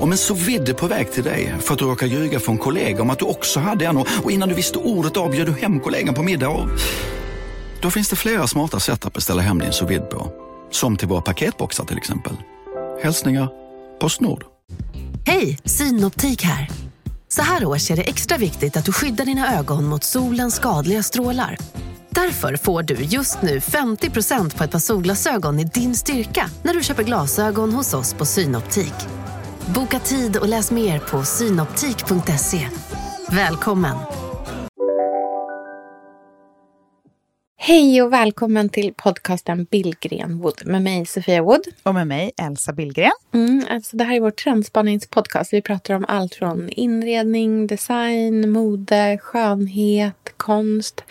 Om en så vidde på väg till dig för att du råkar ljuga från kollega om att du också hade en och innan du visste ordet av bjöd du hem kollegan på middag och... Då finns det flera smarta sätt att beställa hem din sous på. Som till våra paketboxar till exempel. Hälsningar Postnord. Hej, Synoptik här. Så här års är det extra viktigt att du skyddar dina ögon mot solens skadliga strålar. Därför får du just nu 50% på ett par solglasögon i din styrka när du köper glasögon hos oss på Synoptik. Boka tid och läs mer på synoptik.se. Välkommen! Hej och välkommen till podcasten Billgren Wood med mig Sofia Wood. Och med mig Elsa Billgren. Mm, alltså det här är vår trendspaningspodcast. Vi pratar om allt från inredning, design, mode, skönhet, konst.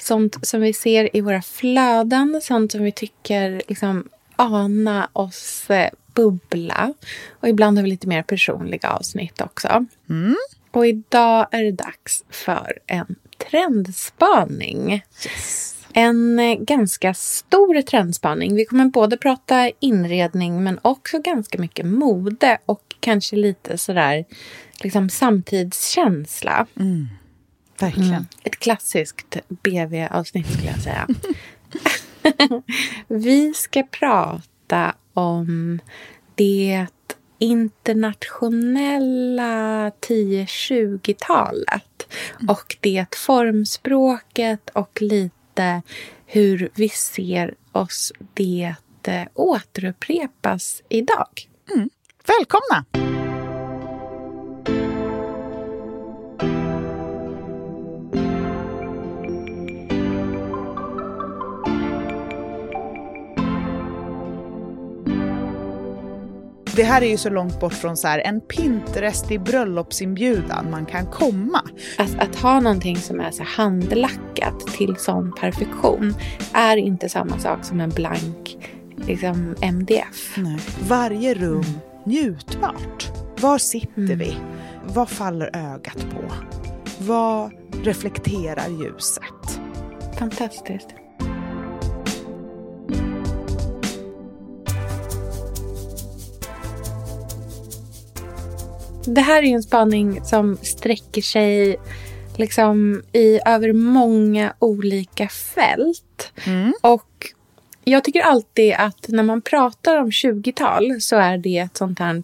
Sånt som vi ser i våra flöden, sånt som vi tycker liksom ana oss eh, bubbla. Och ibland har vi lite mer personliga avsnitt också. Mm. Och idag är det dags för en trendspaning. Yes. En eh, ganska stor trendspaning. Vi kommer både prata inredning men också ganska mycket mode och kanske lite sådär liksom samtidskänsla. Mm. Verkligen. Mm. Ett klassiskt BV-avsnitt skulle jag säga. Vi ska prata om det internationella 10-20-talet och det formspråket och lite hur vi ser oss det återupprepas idag. Mm. Välkomna! Det här är ju så långt bort från så här, en Pinterest i bröllopsinbjudan man kan komma. Att, att ha någonting som är så handlackat till sån perfektion är inte samma sak som en blank liksom, MDF. Nej. Varje rum njutbart. Var sitter mm. vi? Vad faller ögat på? Vad reflekterar ljuset? Fantastiskt. Det här är en spaning som sträcker sig liksom i över många olika fält. Mm. Och jag tycker alltid att när man pratar om 20-tal så är det ett sånt här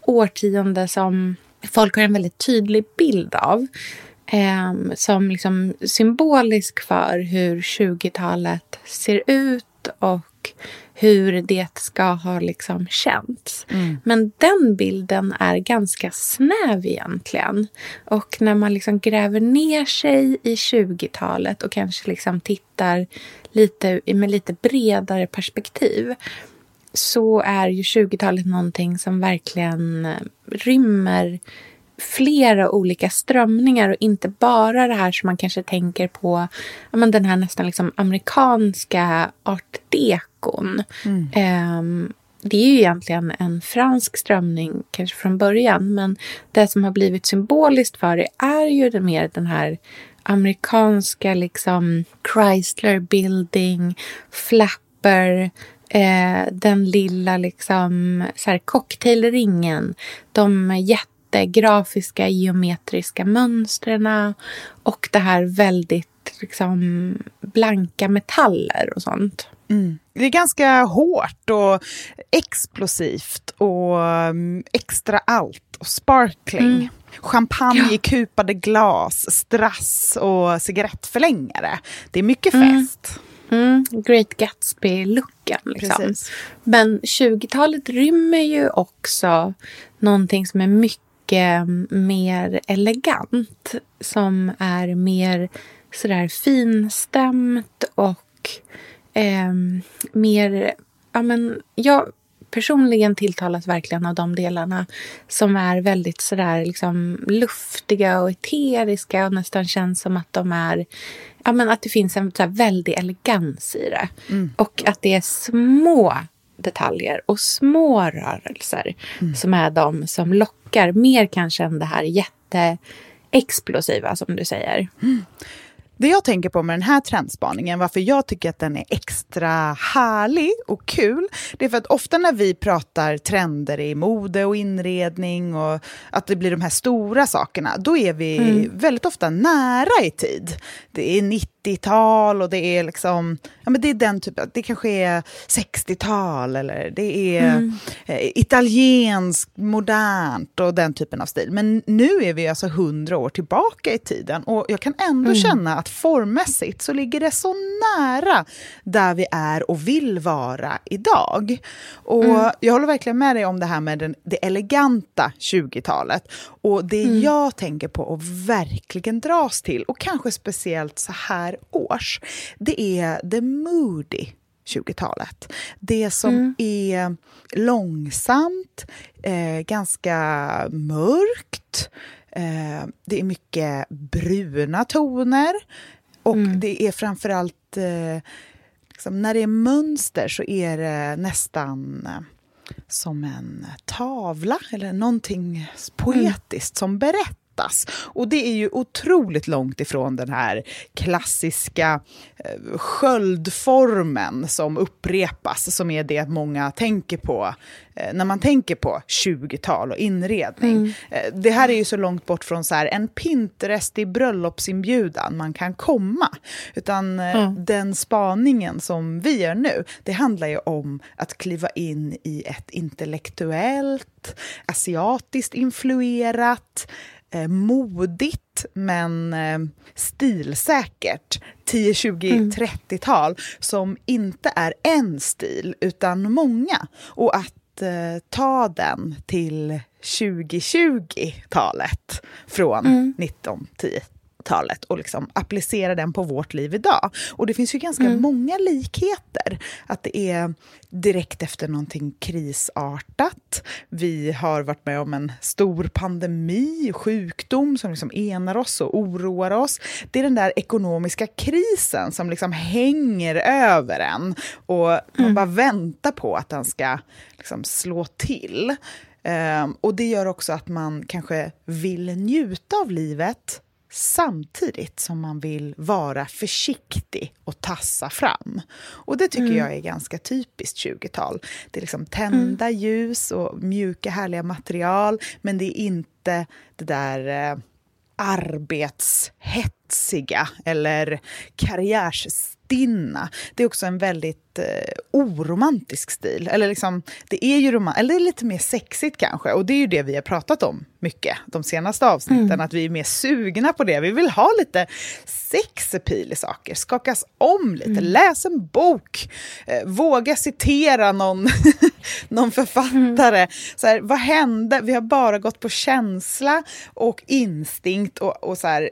årtionde som folk har en väldigt tydlig bild av. Eh, som liksom symbolisk för hur 20-talet ser ut och hur det ska ha liksom känts. Mm. Men den bilden är ganska snäv egentligen. Och när man liksom gräver ner sig i 20-talet och kanske liksom tittar lite, med lite bredare perspektiv så är ju 20-talet någonting som verkligen rymmer flera olika strömningar och inte bara det här som man kanske tänker på, men den här nästan liksom amerikanska art dekon. Mm. Um, det är ju egentligen en fransk strömning kanske från början, men det som har blivit symboliskt för det är ju det mer den här amerikanska liksom Chrysler Building, Flapper, eh, den lilla liksom så här cocktailringen, de jätte grafiska geometriska mönstren och det här väldigt liksom, blanka metaller och sånt. Mm. Det är ganska hårt och explosivt och um, extra allt och sparkling. Mm. Champagne ja. i kupade glas, strass och cigarettförlängare. Det är mycket mm. fest. Mm. Great Gatsby-looken. Liksom. Men 20-talet rymmer ju också någonting som är mycket mycket mer elegant. Som är mer sådär finstämt och eh, mer... Ja, men jag personligen tilltalas verkligen av de delarna som är väldigt sådär liksom luftiga och eteriska och nästan känns som att de är... Ja, men att det finns en så väldig elegans i det. Mm. Och att det är små detaljer och små rörelser mm. som är de som lockar mer kanske än det här jätteexplosiva som du säger. Mm. Det jag tänker på med den här trendspaningen, varför jag tycker att den är extra härlig och kul, det är för att ofta när vi pratar trender i mode och inredning och att det blir de här stora sakerna, då är vi mm. väldigt ofta nära i tid. Det är 90-tal och det är liksom, ja men det är den typen, det kanske är 60-tal eller det är mm. eh, italienskt, modernt och den typen av stil. Men nu är vi alltså hundra år tillbaka i tiden och jag kan ändå mm. känna att formmässigt så ligger det så nära där vi är och vill vara idag. Och mm. jag håller verkligen med dig om det här med den, det eleganta 20-talet. Och det mm. jag tänker på och verkligen dras till, och kanske speciellt så här års, det är the moody 20-talet. Det som mm. är långsamt, eh, ganska mörkt, eh, det är mycket bruna toner och mm. det är framförallt... Eh, liksom, när det är mönster så är det nästan eh, som en tavla eller någonting poetiskt mm. som berättar uppfattas. Och det är ju otroligt långt ifrån den här klassiska eh, sköldformen som upprepas, som är det många tänker på eh, när man tänker på 20-tal och inredning. Mm. Eh, det här är ju så långt bort från så här, en Pinterest i bröllopsinbjudan man kan komma. Utan mm. den spaningen som vi gör nu, det handlar ju om att kliva in i ett intellektuellt, asiatiskt influerat, eh, modigt men eh, stilsäkert 10, 20, mm. 30-tal som inte är en stil utan många. Och att eh, ta den till 2020-talet från mm. 1910 talet och liksom applicera den på vårt liv idag. Och det finns ju ganska mm. många likheter. Att det är direkt efter någonting krisartat. Vi har varit med om en stor pandemi, sjukdom som liksom enar oss och oroar oss. Det är den där ekonomiska krisen som liksom hänger över en och mm. man bara väntar på att den ska liksom slå till. Um, och det gör också att man kanske vill njuta av livet samtidigt som man vill vara försiktig och tassa fram. Och det tycker mm. jag är ganska typiskt 20-tal. Det är liksom tända mm. ljus och mjuka härliga material, men det är inte det där eh, arbetshetsiga eller karriärstinna. Det är också en väldigt eh, oromantisk stil. Eller, liksom, det är ju roman eller lite mer sexigt kanske. Och det är ju det vi har pratat om mycket de senaste avsnitten. Mm. Att vi är mer sugna på det. Vi vill ha lite sexapil i saker. Skakas om lite. Mm. Läs en bok. Eh, våga citera någon, någon författare. Mm. Så här, vad hände? Vi har bara gått på känsla och instinkt och, och så här,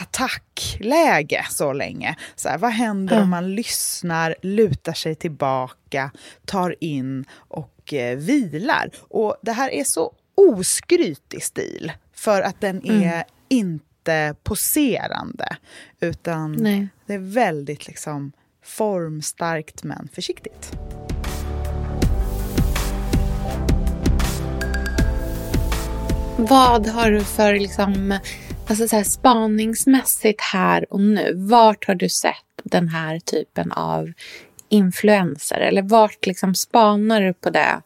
attackläge så länge. Så här, vad händer mm. om man lyssnar, lutar sig tillbaka, tar in och eh, vilar? Och det här är så oskrytig stil för att den är mm. inte poserande utan Nej. det är väldigt liksom formstarkt men försiktigt. Vad har du för liksom Alltså så här, spaningsmässigt här och nu, vart har du sett den här typen av influenser? Eller vart liksom spanar du på det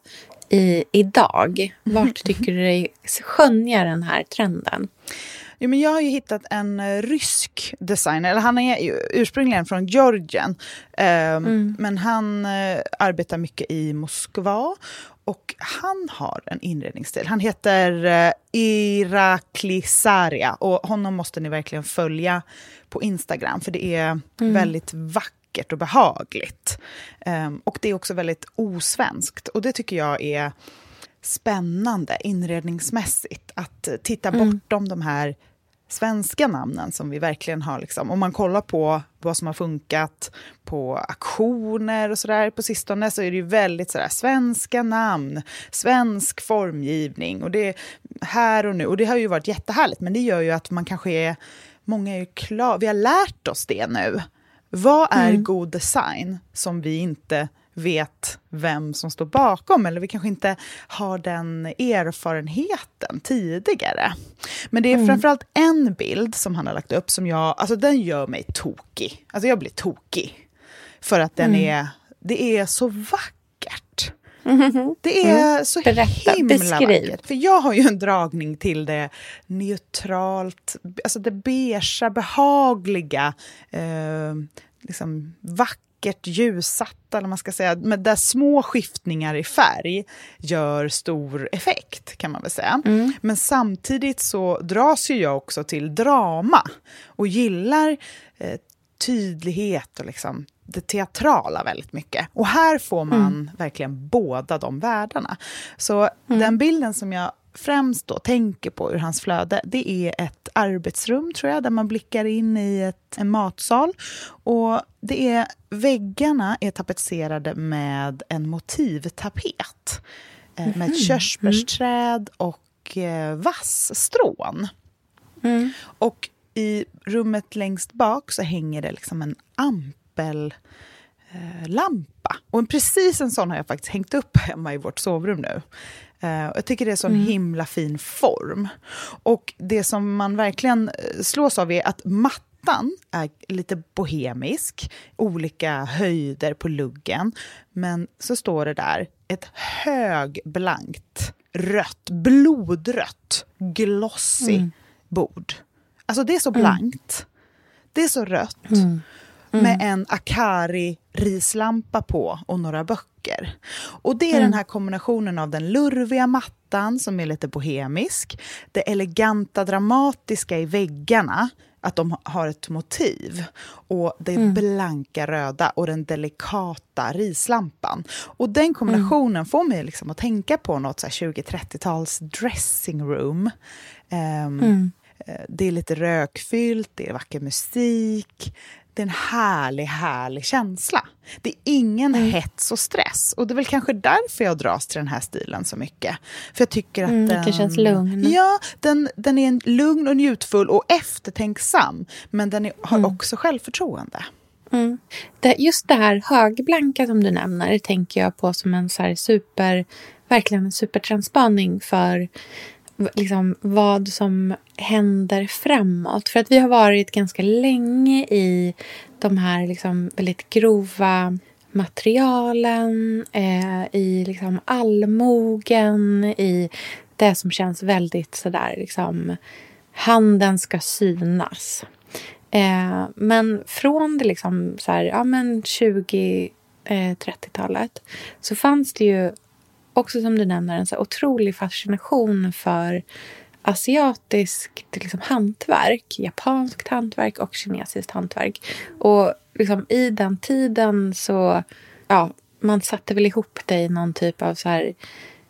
i, idag? Vart tycker du dig skönja den här trenden? Jo, men jag har ju hittat en uh, rysk designer, eller han är ursprungligen från Georgien. Uh, mm. Men han uh, arbetar mycket i Moskva och han har en inredningsstil. Han heter uh, Iraklisaria och honom måste ni verkligen följa på Instagram för det är mm. väldigt vackert och behagligt. Um, och det är också väldigt osvenskt och det tycker jag är spännande inredningsmässigt. Att titta mm. bortom de här svenska namnen som vi verkligen har. Liksom. Om man kollar på vad som har funkat på aktioner och sådär på sistone så är det ju väldigt sådär svenska namn, svensk formgivning och det är här och nu. Och det har ju varit jättehärligt men det gör ju att man kanske är, många är ju klara, vi har lärt oss det nu. Vad är mm. god design som vi inte vet vem som står bakom eller vi kanske inte har den erfarenheten tidigare. Men det är mm. framförallt en bild som han har lagt upp som jag, alltså den gör mig tokig. Alltså jag blir tokig. För att den mm. är, det är så vackert. Mm. Det är mm. så Berätta, himla beskriv. vackert. För jag har ju en dragning till det neutralt, alltså det beiga, behagliga, eh, liksom vackra vackert ljussatta, eller man ska säga, med där små skiftningar i färg gör stor effekt, kan man väl säga. Mm. Men samtidigt så dras ju jag också till drama och gillar eh, tydlighet och liksom det teatrala väldigt mycket. Och här får man mm. verkligen båda de världarna. Så mm. den bilden som jag främst då tänker på ur hans flöde, det är ett arbetsrum tror jag, där man blickar in i ett, en matsal. Och det är, väggarna är tapetserade med en motivtapet. Mm -hmm. Med ett körsbärsträd och eh, vassstrån. Mm. Och i rummet längst bak så hänger det liksom en ampellampa. Eh, och precis en sån har jag faktiskt hängt upp hemma i vårt sovrum nu. Uh, jag tycker det är så mm. himla fin form. Och det som man verkligen eh, slås av är att mattan är lite bohemisk, olika höjder på luggen. Men så står det där ett högblankt, rött, blodrött, glossy mm. bord. Alltså det är så mm. blankt. Mm. Det är så rött. Mm. Med mm. en Akari rislampa på och några böcker. Och det är mm. den här kombinationen av den lurviga mattan som är lite bohemisk, det eleganta dramatiska i väggarna, att de har ett motiv. Och det mm. blanka röda och den delikata rislampan. Och den kombinationen mm. får mig liksom att tänka på något 20-30-tals dressing room. Um, mm. Det är lite rökfyllt, det är vacker musik, det är en härlig, härlig känsla. Det är ingen mm. hets och stress. Och det är väl kanske därför jag dras till den här stilen så mycket. För jag tycker att mm, den... Känns lugn. Ja, den, den är lugn och njutfull och eftertänksam. Men den är, har mm. också självförtroende. Mm. Det, just det här högblanka som du nämner tänker jag på som en så super, verkligen en supertransspaning för liksom, vad som händer framåt. För att vi har varit ganska länge i de här liksom, väldigt grova materialen, eh, i liksom allmogen, i det som känns väldigt sådär liksom handen ska synas. Eh, men från det liksom så här, ja men 20-30-talet eh, så fanns det ju också som du nämner en så otrolig fascination för asiatiskt liksom, hantverk, japanskt hantverk och kinesiskt hantverk. Och liksom, i den tiden så, ja, man satte väl ihop det i någon typ av så här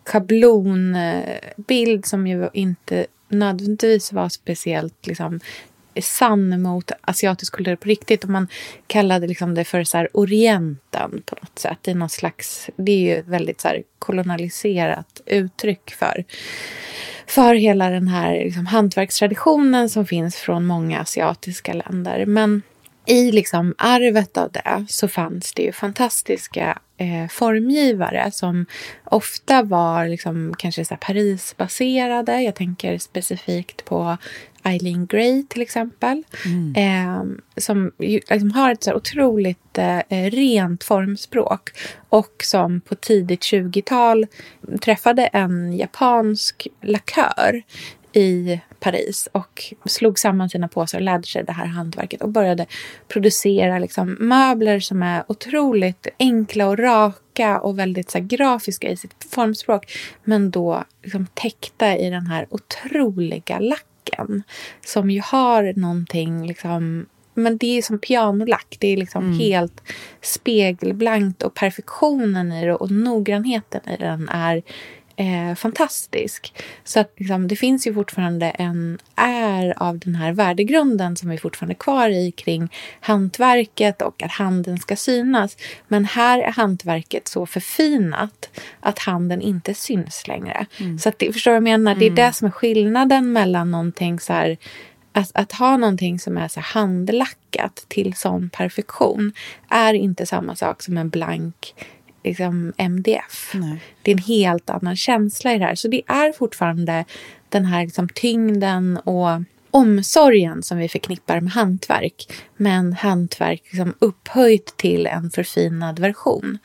schablonbild som ju inte nödvändigtvis var speciellt liksom, sann mot asiatisk kultur på riktigt. Och man kallade liksom det för så här orienten på något sätt. Det är, någon slags, det är ju ett väldigt så kolonialiserat uttryck för, för hela den här liksom hantverkstraditionen som finns från många asiatiska länder. Men i liksom arvet av det så fanns det ju fantastiska eh, formgivare som ofta var liksom kanske så Parisbaserade. Jag tänker specifikt på Eileen Gray till exempel. Mm. Eh, som liksom har ett så otroligt eh, rent formspråk. Och som på tidigt 20-tal träffade en japansk lakör i Paris och slog samman sina påsar och lärde sig det här hantverket och började producera liksom möbler som är otroligt enkla och raka och väldigt så här, grafiska i sitt formspråk men då liksom, täckta i den här otroliga lacken som ju har någonting liksom men det är som pianolack. Det är liksom mm. helt spegelblankt och perfektionen i det och noggrannheten i den är eh, fantastisk. Så att liksom, det finns ju fortfarande en är av den här värdegrunden som vi fortfarande är kvar i kring hantverket och att handen ska synas. Men här är hantverket så förfinat att handen inte syns längre. Mm. Så att det, förstår du vad jag menar? Mm. Det är mm. det som är skillnaden mellan någonting så här att, att, ha någonting som är så handlackat till sån perfektion är inte samma sak som en blank liksom, MDF. Nej. Det är en helt annan känsla i det här. Så det är fortfarande den här liksom, tyngden och omsorgen som vi förknippar med hantverk. Men hantverk liksom upphöjt till en förfinad version.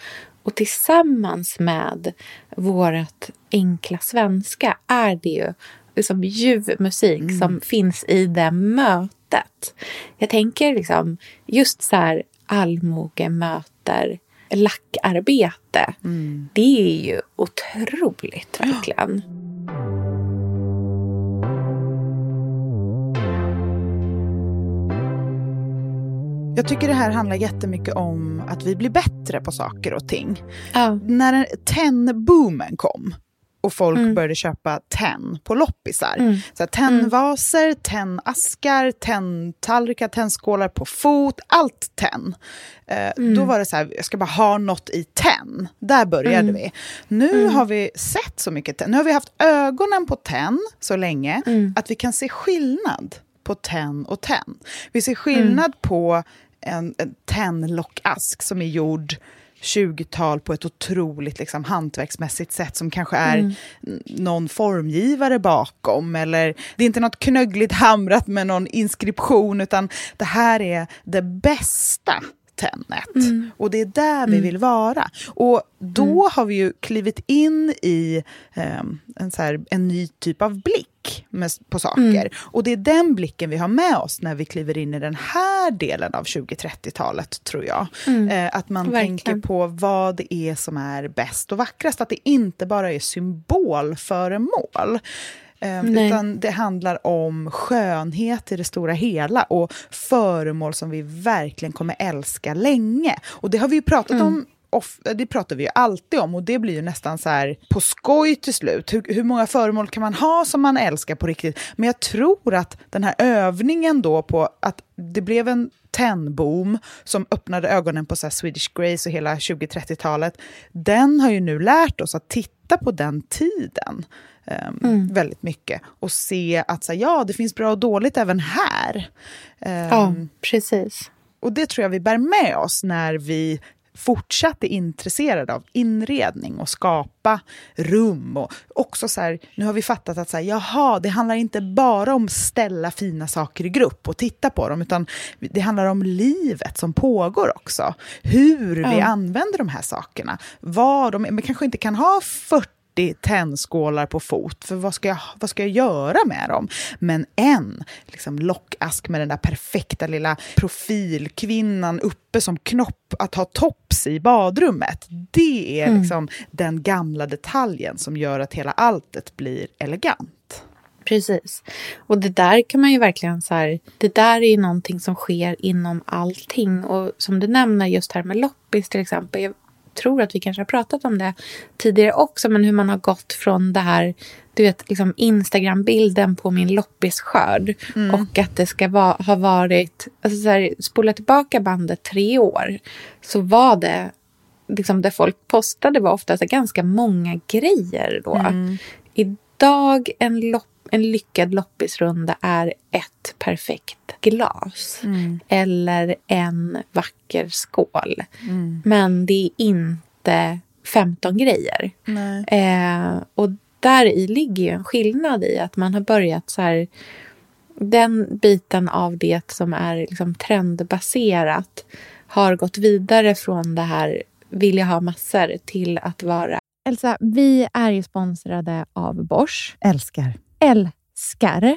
Och tillsammans med vårt enkla svenska är det ju liksom ljuv musik mm. som finns i det mötet. Jag tänker liksom just så här allmoge möter lackarbete. Mm. Det är ju otroligt verkligen. Ja. Jag tycker det här handlar jättemycket om att vi blir bättre på saker och ting. Ja. När tenn-boomen kom och folk mm. började köpa tenn på loppisar. Mm. Så tennvaser, mm. tennaskar, tenntallrikar, tennskålar på fot, allt tenn. Eh, mm. Då var det så här, jag ska bara ha något i tenn. Där började mm. vi. Nu mm. har vi sett så mycket tenn. Nu har vi haft ögonen på tenn så länge att vi kan se skillnad på tenn och tenn. Vi ser skillnad på en, en tennlockask som är gjord 20-tal på ett otroligt liksom, hantverksmässigt sätt som kanske är mm. någon formgivare bakom. Eller Det är inte något knöggligt hamrat med någon inskription utan det här är det bästa tennet. Mm. Och det är där mm. vi vill vara. Och då mm. har vi ju klivit in i um, en, så här, en ny typ av blick med, på saker. Mm. Och det är den blicken vi har med oss när vi kliver in i den här delen av 20-30-talet, tror jag. Mm. Eh, att man Verkligen. tänker på vad det är som är bäst och vackrast. Att det inte bara är symbolföremål. Um, utan det handlar om skönhet i det stora hela och föremål som vi verkligen kommer älska länge. Och det har vi ju pratat mm. om Off, det pratar vi ju alltid om och det blir ju nästan så här på skoj till slut. Hur, hur, många föremål kan man ha som man älskar på riktigt? Men jag tror att den här övningen då på att det blev en tennboom som öppnade ögonen på så Swedish Grace och hela 20-30-talet. Den har ju nu lärt oss att titta på den tiden um, mm. väldigt mycket och se att så, ja, det finns bra och dåligt även här. Um, ja, precis. Och det tror jag vi bär med oss när vi fortsatt är intresserade av inredning och skapa rum. Och också så här, nu har vi fattat att så här, jaha, det handlar inte bara om ställa fina saker i grupp och titta på dem, utan det handlar om livet som pågår också. Hur vi använder de här sakerna. Vad de, man kanske inte kan ha 40 40 tändskålar på fot, för vad ska, jag, vad ska jag göra med dem? Men en liksom, lockask med den där perfekta lilla profilkvinnan uppe som knopp att ha tops i badrummet, det är mm. liksom den gamla detaljen som gör att hela alltet blir elegant. Precis. Och det där kan man ju verkligen så här, det där är ju någonting som sker inom allting. Och som du nämner just här med loppis till exempel. Jag tror att vi kanske har pratat om det tidigare också, men hur man har gått från det här du vet, liksom Instagram-bilden på min loppisskörd mm. och att det ska va ha varit, alltså så här, spola tillbaka bandet tre år, så var det, liksom det folk postade var ofta ganska många grejer då. Mm. Idag en lopp en lyckad loppisrunda är ett perfekt glas mm. eller en vacker skål. Mm. Men det är inte 15 grejer. Eh, och där i ligger ju en skillnad i att man har börjat så här den biten av det som är liksom trendbaserat har gått vidare från det här vill jag ha massor till att vara... Elsa, vi är ju sponsrade av Bosch. Älskar älskar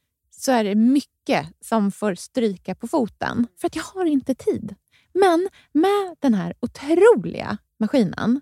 så är det mycket som får stryka på foten. För att jag har inte tid. Men med den här otroliga maskinen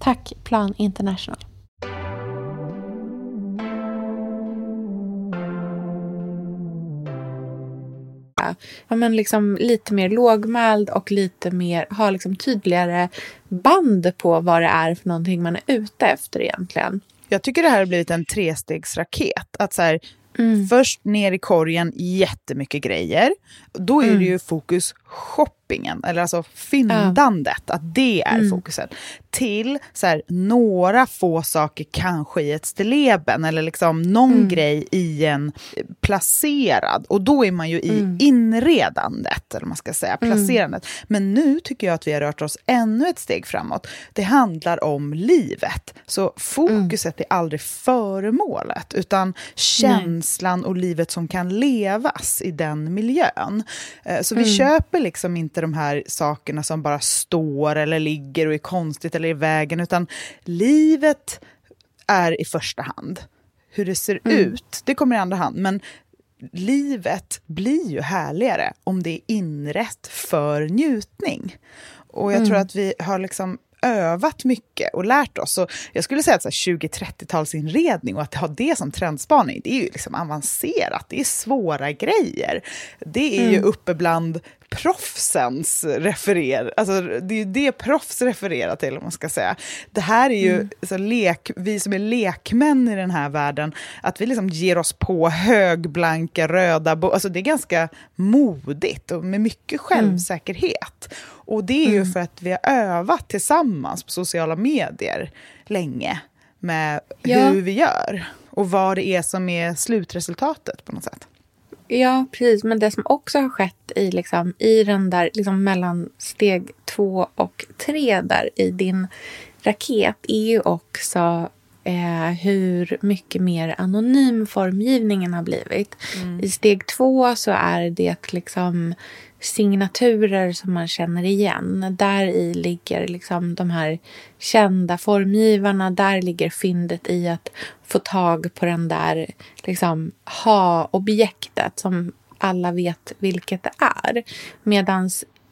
Tack Plan International. Ja, men liksom lite mer lågmäld och lite mer, ha liksom tydligare band på vad det är för någonting man är ute efter egentligen. Jag tycker det här har blivit en trestegsraket. Att så här, mm. Först ner i korgen jättemycket grejer. Då är mm. det ju fokus shoppingen, eller alltså fyndandet, ja. att det är mm. fokuset. Till så här, några få saker kanske i ett stilleben eller liksom någon mm. grej i en placerad. Och då är man ju i mm. inredandet, eller man ska säga, mm. placerandet. Men nu tycker jag att vi har rört oss ännu ett steg framåt. Det handlar om livet. Så fokuset är aldrig föremålet, utan känslan Nej. och livet som kan levas i den miljön. Eh, så vi köper liksom inte de här sakerna som bara står eller ligger och är konstigt eller i vägen, utan livet är i första hand. Hur det ser mm. ut, det kommer i andra hand. Men livet blir ju härligare om det är inrätt för njutning. Och jag mm. tror att vi har liksom övat mycket och lärt oss. Så jag skulle säga att 20-30-talsinredning och att ha det som trendspaning, det är ju liksom avancerat. Det är svåra grejer. Det är mm. ju uppe bland proffsens referer, alltså det är ju det proffs refererar till om man ska säga. Det här är ju, mm. alltså, lek, vi som är lekmän i den här världen, att vi liksom ger oss på högblanka röda, alltså det är ganska modigt och med mycket mm. självsäkerhet. Mm. Och det är ju mm. för att vi har övat tillsammans på sociala medier länge med ja. hur vi gör och vad det är som är slutresultatet på något sätt. Ja, precis. Men det som också har skett i, liksom, i den där liksom, mellan steg två och tre där i din raket är ju också eh, hur mycket mer anonym formgivningen har blivit. Mm. I steg två så är det liksom signaturer som man känner igen. Där i ligger liksom de här kända formgivarna. Där ligger fyndet i att få tag på den där liksom, ha-objektet som alla vet vilket det är. Medan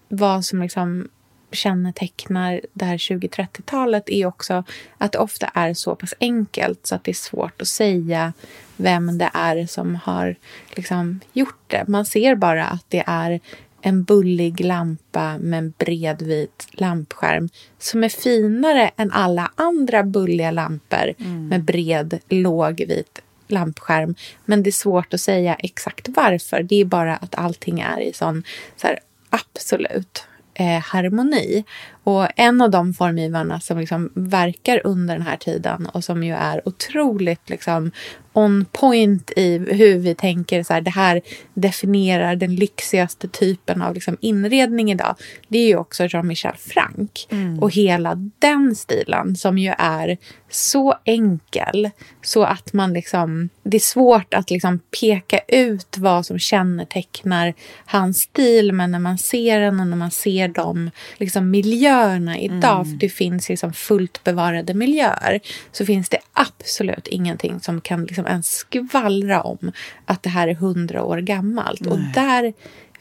vad som liksom kännetecknar det här 20-30-talet är också att det ofta är så pass enkelt så att det är svårt att säga vem det är som har liksom gjort det. Man ser bara att det är en bullig lampa med en bred vit lampskärm som är finare än alla andra bulliga lampor mm. med bred låg vit lampskärm. Men det är svårt att säga exakt varför. Det är bara att allting är i sån så här, absolut eh, harmoni. Och en av de formgivarna som liksom verkar under den här tiden och som ju är otroligt liksom on point i hur vi tänker så här, det här definierar den lyxigaste typen av liksom inredning idag. Det är ju också Jean-Michel Frank mm. och hela den stilen som ju är så enkel så att man liksom, det är svårt att liksom peka ut vad som kännetecknar hans stil men när man ser den och när man ser de liksom miljöerna idag, mm. för det finns liksom fullt bevarade miljöer, så finns det absolut ingenting som kan liksom ens skvallra om att det här är hundra år gammalt. Nej. Och där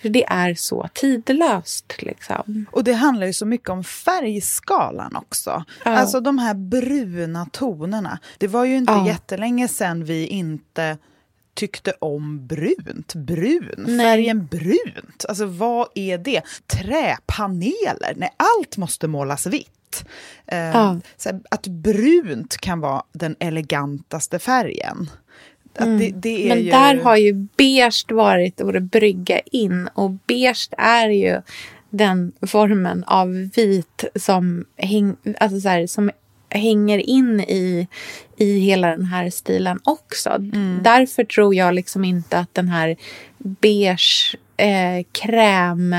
för det är så tidlöst. Liksom. Och det handlar ju så mycket om färgskalan också. Ja. Alltså de här bruna tonerna. Det var ju inte ja. jättelänge sedan vi inte tyckte om brunt. Brun, Nej. färgen brunt. Alltså vad är det? Träpaneler, nej allt måste målas vitt. Eh, ja. att brunt kan vara den elegantaste färgen. Mm. Det, det Men ju... där har ju beige varit vår brygga in och beige är ju den formen av vit som, häng, alltså så här, som hänger in i, i hela den här stilen också. Mm. Därför tror jag liksom inte att den här beige, eh, kräm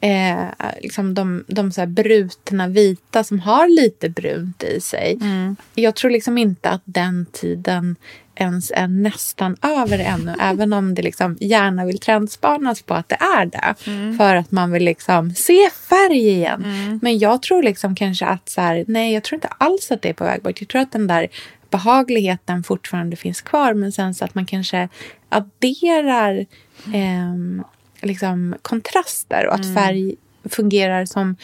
eh, liksom de, de så brutna vita som har lite brunt i sig. Mm. Jag tror liksom inte att den tiden ens är nästan över ännu. även om det liksom gärna vill trendspanas på att det är det. Mm. För att man vill liksom se färg igen. Mm. Men jag tror liksom kanske att så här, nej jag tror inte alls att det är på väg bort. Jag tror att den där behagligheten fortfarande finns kvar. Men sen så att man kanske adderar eh, liksom kontraster och att mm. färg fungerar som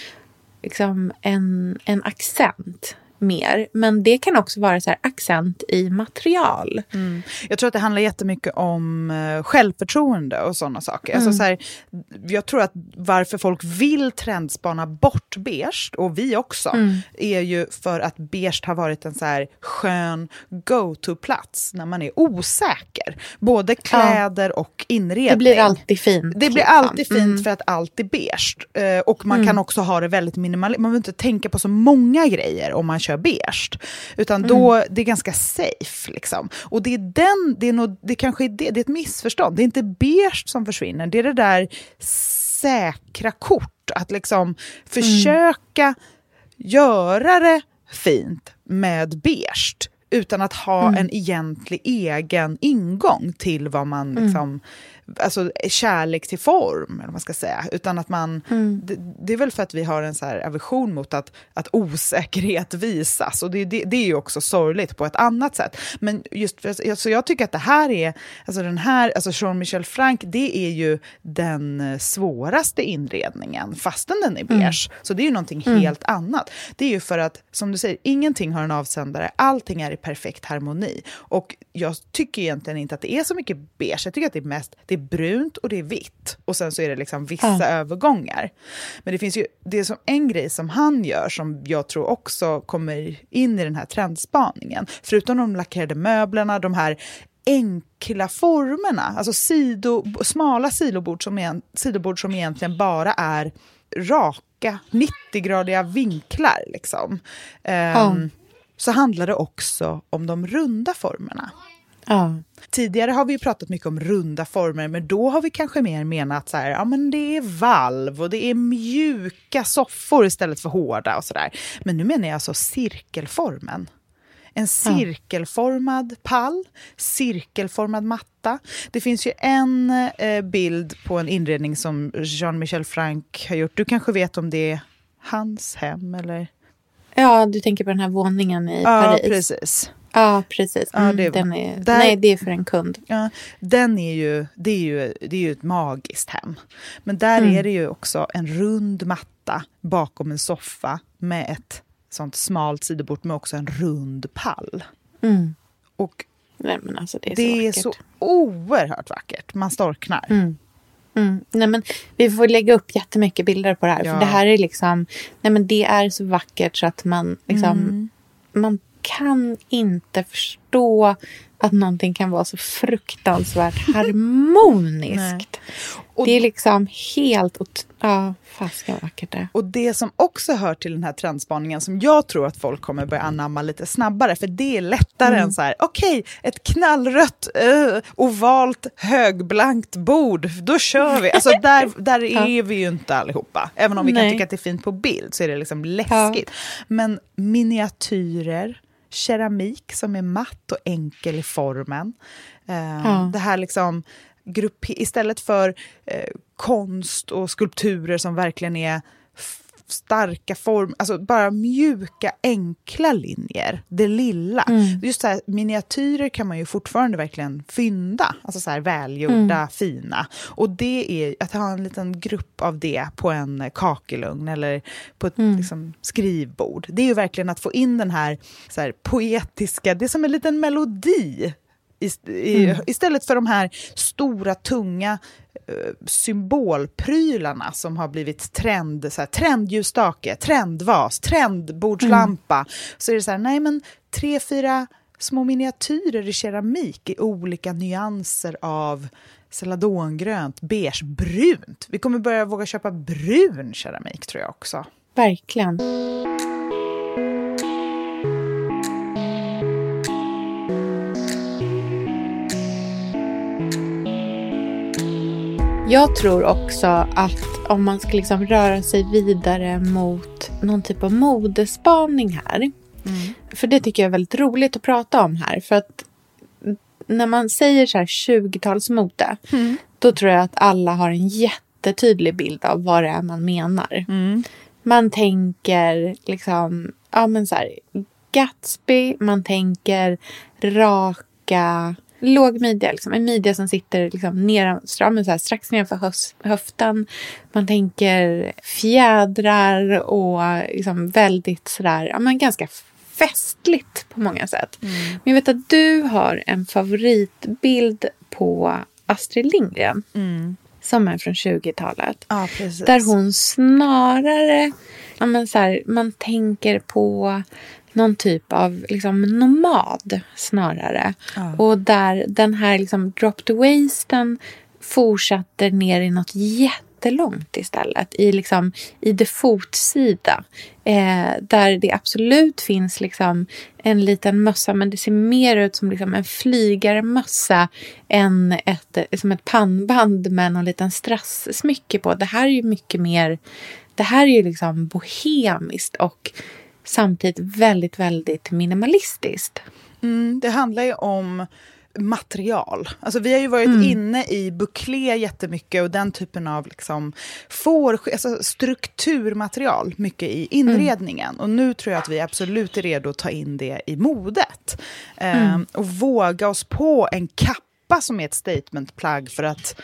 liksom en, en accent mer. Men det kan också vara så här, accent i material. Mm. Jag tror att det handlar jättemycket om uh, självförtroende och sådana saker. Alltså mm. Alltså så här, jag tror att varför folk vill trendspana bort beige, och vi också, mm. är ju för att beige har varit en så här skön go-to-plats när man är osäker. Både kläder och inredning. Det blir alltid fint. Det blir liksom. alltid fint mm. för att allt är beige. Uh, och man kan mm. också ha det väldigt minimalistiskt. Man behöver inte tänka på så många grejer om man kör kör beige. Utan mm. då, det är ganska safe. Liksom. Och det är den, det är, nog, det kanske är, det, det är ett missförstånd. Det är inte beige som försvinner, det är det där säkra kort. Att liksom försöka mm. göra det fint med beige utan att ha mm. en egentlig egen ingång till vad man mm. liksom, alltså, kärlek till form, eller vad man ska säga. Utan att man, mm. det, det, är väl för att vi har en så här aversion mot att, att osäkerhet visas. Och det, det, det är ju också sorgligt på ett annat sätt. Men just för, alltså, jag tycker att det här är, alltså den här, alltså Jean-Michel Frank, det är ju den svåraste inredningen, fastän den är beige. Mm. Så det är ju någonting mm. helt annat. Det är ju för att, som du säger, ingenting har en avsändare, allting är i perfekt harmoni. Och jag tycker egentligen inte att det är så mycket beige, jag tycker att det är mest det är brunt och det är vitt. Och sen så är det liksom vissa ja. övergångar. Men det finns ju det är som en grej som han gör som jag tror också kommer in i den här trendspaningen. Förutom de lackerade möblerna, de här enkla formerna, alltså sido, smala sidobord som, sidobord som egentligen bara är raka 90-gradiga vinklar. Liksom. Um, Så handlar det också om de runda formerna. Ja. Tidigare har vi pratat mycket om runda former, men då har vi kanske mer menat så här, ja men det är valv och det är mjuka soffor istället för hårda och sådär. Men nu menar jag alltså cirkelformen. En cirkelformad pall, cirkelformad matta. Det finns ju en eh, bild på en inredning som Jean-Michel Frank har gjort. Du kanske vet om det är hans hem eller? Ja, du tänker på den här våningen i ja, Paris. Ja, precis. Ja, precis. Mm, ja, det, den är, där, nej, det är för en kund. Ja, den är ju, det, är ju, det är ju ett magiskt hem. Men där mm. är det ju också en rund matta bakom en soffa med ett sånt smalt sidobord med också en rund pall. Mm. Och nej, alltså, det är, det så, är så oerhört vackert. Man storknar. Mm. Mm. Nej, men vi får lägga upp jättemycket bilder på det här. Ja. För det här är liksom, nej, men det är så vackert så att man, liksom, mm. man kan inte förstå att någonting kan vara så fruktansvärt harmoniskt. Och, det är liksom helt... Ja, fasiken vackert det Och det som också hör till den här trendspaningen som jag tror att folk kommer börja anamma lite snabbare, för det är lättare mm. än så här, okej, okay, ett knallrött, uh, ovalt, högblankt bord, då kör vi. Alltså där, där ja. är vi ju inte allihopa. Även om vi Nej. kan tycka att det är fint på bild så är det liksom läskigt. Ja. Men miniatyrer, keramik som är matt och enkel i formen. Uh, ja. Det här liksom, grupp, istället för eh, konst och skulpturer som verkligen är starka former, alltså bara mjuka, enkla linjer. Det lilla. Mm. Just så här, miniatyrer kan man ju fortfarande verkligen fynda. Alltså så här välgjorda, mm. fina. Och det är att ha en liten grupp av det på en kakelugn eller på ett mm. liksom, skrivbord. Det är ju verkligen att få in den här, så här poetiska, det är som en liten melodi Mm. Istället för de här stora, tunga symbolprylarna som har blivit trend, så här, trendljusstake, trendvas, trendbordslampa. Mm. Så är det så här, nej men tre, fyra små miniatyrer i keramik i olika nyanser av celadongrönt, beige, brunt. Vi kommer börja våga köpa brun keramik tror jag också. Verkligen. Jag tror också att om man ska liksom röra sig vidare mot någon typ av modespaning här. Mm. För det tycker jag är väldigt roligt att prata om här. För att när man säger så här 20-talsmode. Mm. Då tror jag att alla har en jättetydlig bild av vad det är man menar. Mm. Man tänker liksom, ja men så här, Gatsby, man tänker raka låg midja, liksom. en midja som sitter liksom ner, så här, strax nedanför höften. Man tänker fjädrar och liksom väldigt sådär, ja, men ganska festligt på många sätt. Mm. Men jag vet att du har en favoritbild på Astrid Lindgren. Mm. Som är från 20-talet. Ja, där hon snarare, ja, men så här, man tänker på någon typ av liksom, nomad snarare. Ja. Och där den här liksom, dropped waisten fortsätter ner i något jättelångt istället. I, liksom, i det fotsida. Eh, där det absolut finns liksom, en liten mössa men det ser mer ut som liksom, en flygarmössa än ett, som ett pannband med någon liten strassmycke på. Det här är ju mycket mer... Det här är ju liksom bohemiskt och samtidigt väldigt, väldigt minimalistiskt. Mm, det handlar ju om material. Alltså vi har ju varit mm. inne i buklé jättemycket och den typen av liksom får, alltså strukturmaterial mycket i inredningen. Mm. Och nu tror jag att vi absolut är redo att ta in det i modet. Mm. Ehm, och våga oss på en kappa som är ett statementplagg för att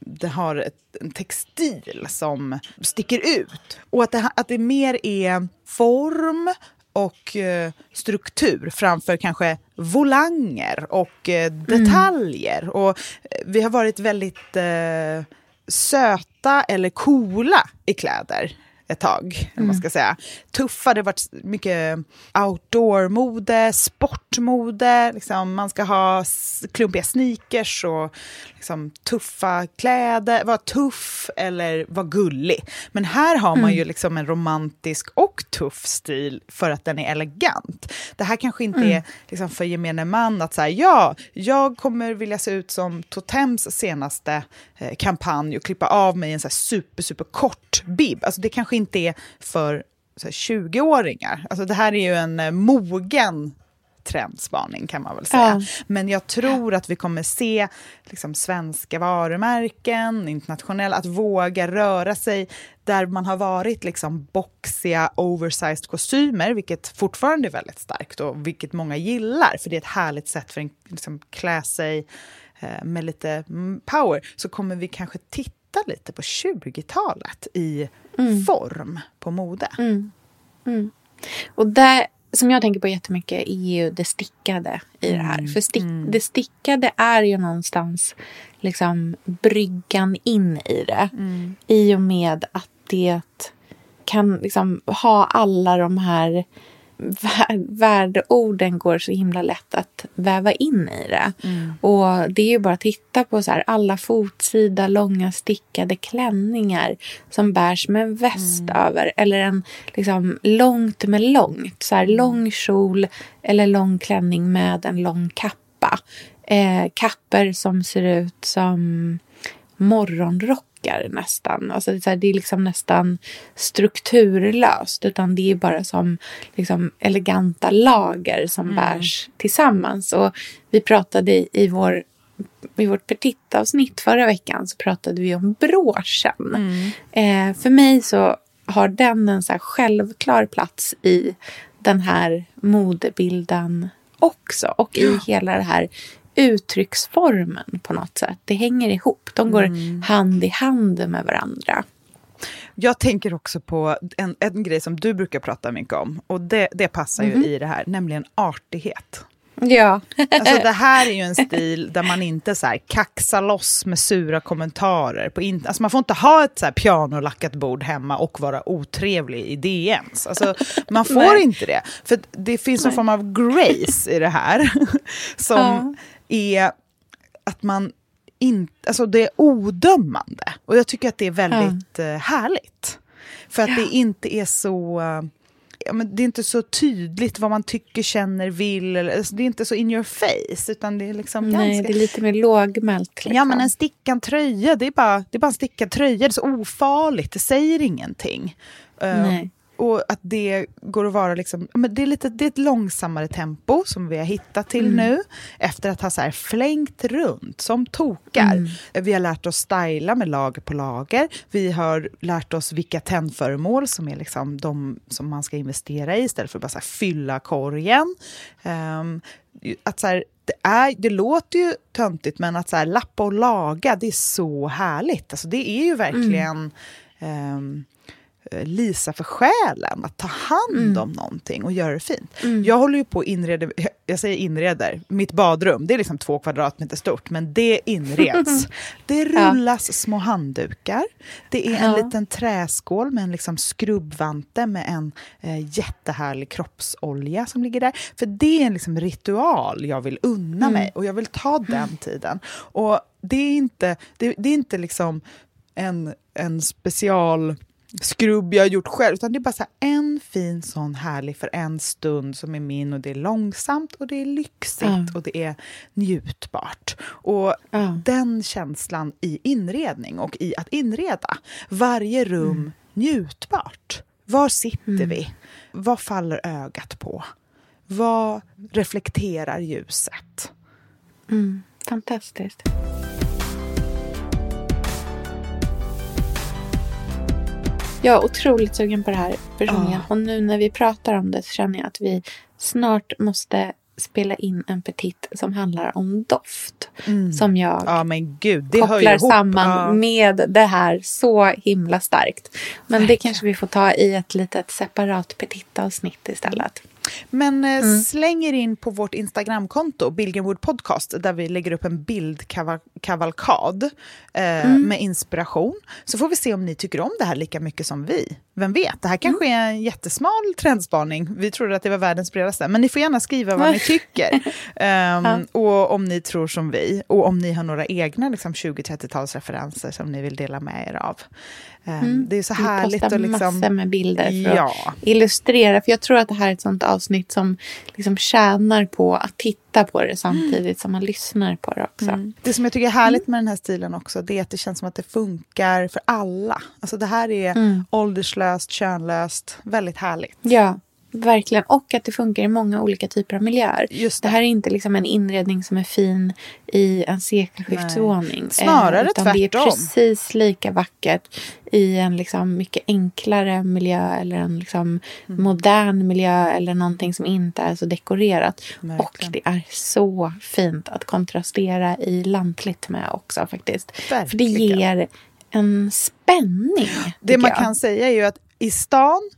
det har ett, en textil som sticker ut. Och att det, att det mer är form och eh, struktur framför kanske volanger och eh, detaljer. Mm. Och eh, vi har varit väldigt eh, söta eller coola i kläder ett tag. Mm. Man ska säga. Tuffa, det har varit mycket outdoor-mode, sportmode. Liksom, man ska ha klumpiga sneakers och liksom, tuffa kläder. Vara tuff eller vara gullig. Men här har man mm. ju liksom en romantisk och tuff stil för att den är elegant. Det här kanske inte mm. är liksom, för gemene man att säga ja, jag kommer vilja se ut som Totems senaste eh, kampanj och klippa av mig en så super, super kort bib. Alltså, det kanske inte är för 20-åringar. Alltså, det här är ju en eh, mogen trendspaning kan man väl säga. Ja. Men jag tror att vi kommer se liksom, svenska varumärken, internationella, att våga röra sig där man har varit liksom, boxiga, oversized kostymer, vilket fortfarande är väldigt starkt och vilket många gillar, för det är ett härligt sätt för en liksom, klä sig eh, med lite mm, power, så kommer vi kanske titta lite på 20-talet i mm. form på mode. Mm. Mm. Och där, som jag tänker på jättemycket är ju det stickade i det här. Mm. För stick, mm. det stickade är ju någonstans liksom bryggan in i det. Mm. I och med att det kan liksom ha alla de här värdeorden går så himla lätt att väva in i det. Mm. Och det är ju bara att titta på så här, alla fotsida långa stickade klänningar som bärs med en väst mm. över eller en liksom långt med långt. Så här, lång kjol eller lång klänning med en lång kappa. Eh, kapper som ser ut som morgonrock lager nästan. Alltså det, är, här, det är liksom nästan strukturlöst utan det är bara som liksom eleganta lager som mm. bärs tillsammans. Och vi pratade i, vår i vårt petitavsnitt förra veckan så pratade vi om broschen. Mm. Eh, för mig så har den en så självklar plats i den här modebilden också. Och i hela det här uttrycksformen på något sätt. Det hänger ihop. De går mm. hand i hand med varandra. Jag tänker också på en, en grej som du brukar prata mycket om, och det, det passar mm. ju i det här, nämligen artighet. Ja. alltså det här är ju en stil där man inte så här kaxar loss med sura kommentarer. På in alltså man får inte ha ett så här pianolackat bord hemma och vara otrevlig i DMs. Alltså man får inte det. För det finns Nej. en form av grace i det här. som ja är att man inte, alltså det är odömande. Och jag tycker att det är väldigt. Eh, härligt. För att ja. det inte är så ja, men det är inte så tydligt vad man tycker, känner, vill. Alltså, det är inte så in your face. Utan det är liksom Nej, ganska... det är lite mer lågmält. Liksom. Ja, men en stickad tröja, det är, bara, det är bara en stickad tröja. Det är så ofarligt, det säger ingenting. Uh, Nej. Och att det går att vara liksom, men det, är lite, det är ett långsammare tempo som vi har hittat till Mm. nu. Efter att ha så här flängt runt som tokar. Mm. Vi har lärt oss styla med lager på lager. Vi har lärt oss vilka tändföremål som är liksom de som man ska investera i istället för att bara så fylla korgen. Ehm, att så här, det, är, det låter ju töntigt, men att så här, lappa och laga, det är så härligt. Alltså, det är ju verkligen... ehm, Lisa för själen, att ta hand om någonting och göra det fint. Jag håller ju på att inreda, jag säger inreder, mitt badrum, det är liksom två kvadratmeter stort, men det inreds. Det rullas små handdukar, det är en Ja. liten träskål med en liksom skrubbvante med en eh, jättehärlig kroppsolja som ligger där. För det är en liksom ritual jag vill unna mig och jag vill ta den tiden. Och det är inte, det, det är inte liksom en, en special skrubb jag har gjort själv, utan det är bara så en fin sån härlig för en stund som är min och det är långsamt och det är lyxigt Ja. och det är njutbart. Och Ja. den känslan i inredning och i att inreda, varje rum njutbart. Var sitter vi? Vad faller ögat på? Vad reflekterar ljuset? Mm. Fantastiskt. Jag är otroligt sugen på det här personligen. Ja. Och nu när vi pratar om det så känner jag att vi snart måste spela in en petit som handlar om doft. Som jag Ja men gud, kopplar samman Ja. med det här så himla starkt. Men det kanske vi får ta i ett litet separat petit-avsnitt istället. Men eh, Mm. släng er in på vårt Instagramkonto, Billgrenwood Podcast, där vi lägger upp en bildkavalkad eh, Mm. med inspiration. Så får vi se om ni tycker om det här lika mycket som vi. Vem vet, det här kanske Mm. är en jättesmal trendspaning. Vi trodde att det var världens bredaste. Men ni får gärna skriva vad ni tycker. Ehm, Och om ni tror som vi. Och om ni har några egna liksom, 20-30-talsreferenser som ni vill dela med er av. Ehm, Det är så Mm. Vi härligt postar att liksom... massor med bilder för Ja. att illustrera. För jag tror att det här är ett sånt avsnitt som liksom tjänar på att titta på det samtidigt som man lyssnar på det också. Det som jag tycker är härligt med den här stilen också, det är att det känns som att det funkar för alla. Alltså det här är Mm. ålderslöst, könlöst, väldigt härligt. Ja, verkligen. Och att det funkar i många olika typer av miljöer. Just det. det. här är inte liksom en inredning som är fin i en sekelskiftsvåning. Snarare eh, utan det är tvärtom. precis lika vackert i en liksom mycket enklare miljö eller en liksom Mm. modern miljö eller någonting som inte är så dekorerat. Verkligen. Och det är så fint att kontrastera i lantligt med också faktiskt. För det Verkligen. ger en spänning. Det man jag. kan säga är ju att i stan,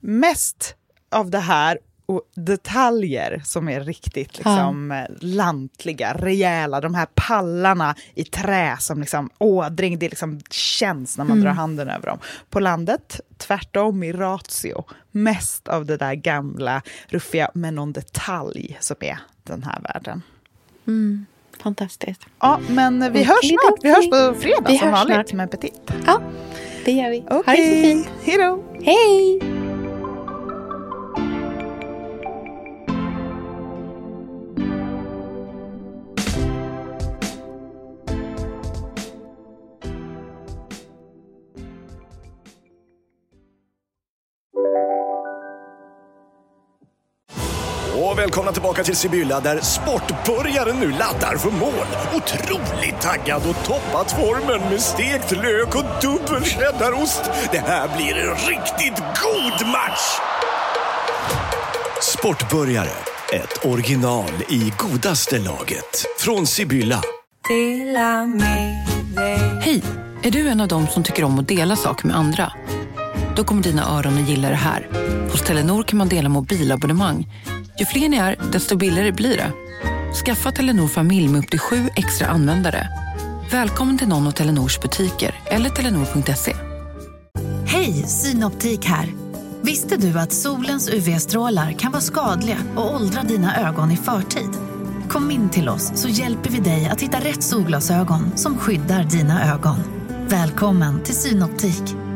mest av det här och detaljer som är riktigt liksom, eh, lantliga, rejäla. De här pallarna i trä som liksom ådring, det liksom känns när man drar handen över dem. På landet, tvärtom i ratio, mest av det där gamla, ruffiga, med någon detalj som är den här världen. Mm, fantastiskt. Ja, men vi hörs snart. Vi hörs på fredag Vi som vanligt med Petit. Ja, det gör vi. Ha det så fint. hej då! Hej! Tillbaka till Sibylla där sportbörjaren nu laddar för mål. Otroligt taggad och toppat formen med stekt lök och dubbel cheddarost. Det här blir en riktigt god match! Sportbörjare, ett original i godaste laget. Från Sibylla. Hej! Är du en av dem som tycker om att dela saker med andra? Då kommer dina öron att gilla det här. Hos Telenor kan man dela mobilabonnemang. Ju fler ni är, desto billigare blir det. Skaffa Telenor familj med upp till sju extra användare. Välkommen till någon av Telenors butiker eller telenor.se. Hej, Synoptik här. Visste du att solens UV-strålar kan vara skadliga och åldra dina ögon i förtid? Kom in till oss så hjälper vi dig att hitta rätt solglasögon som skyddar dina ögon. Välkommen till Synoptik.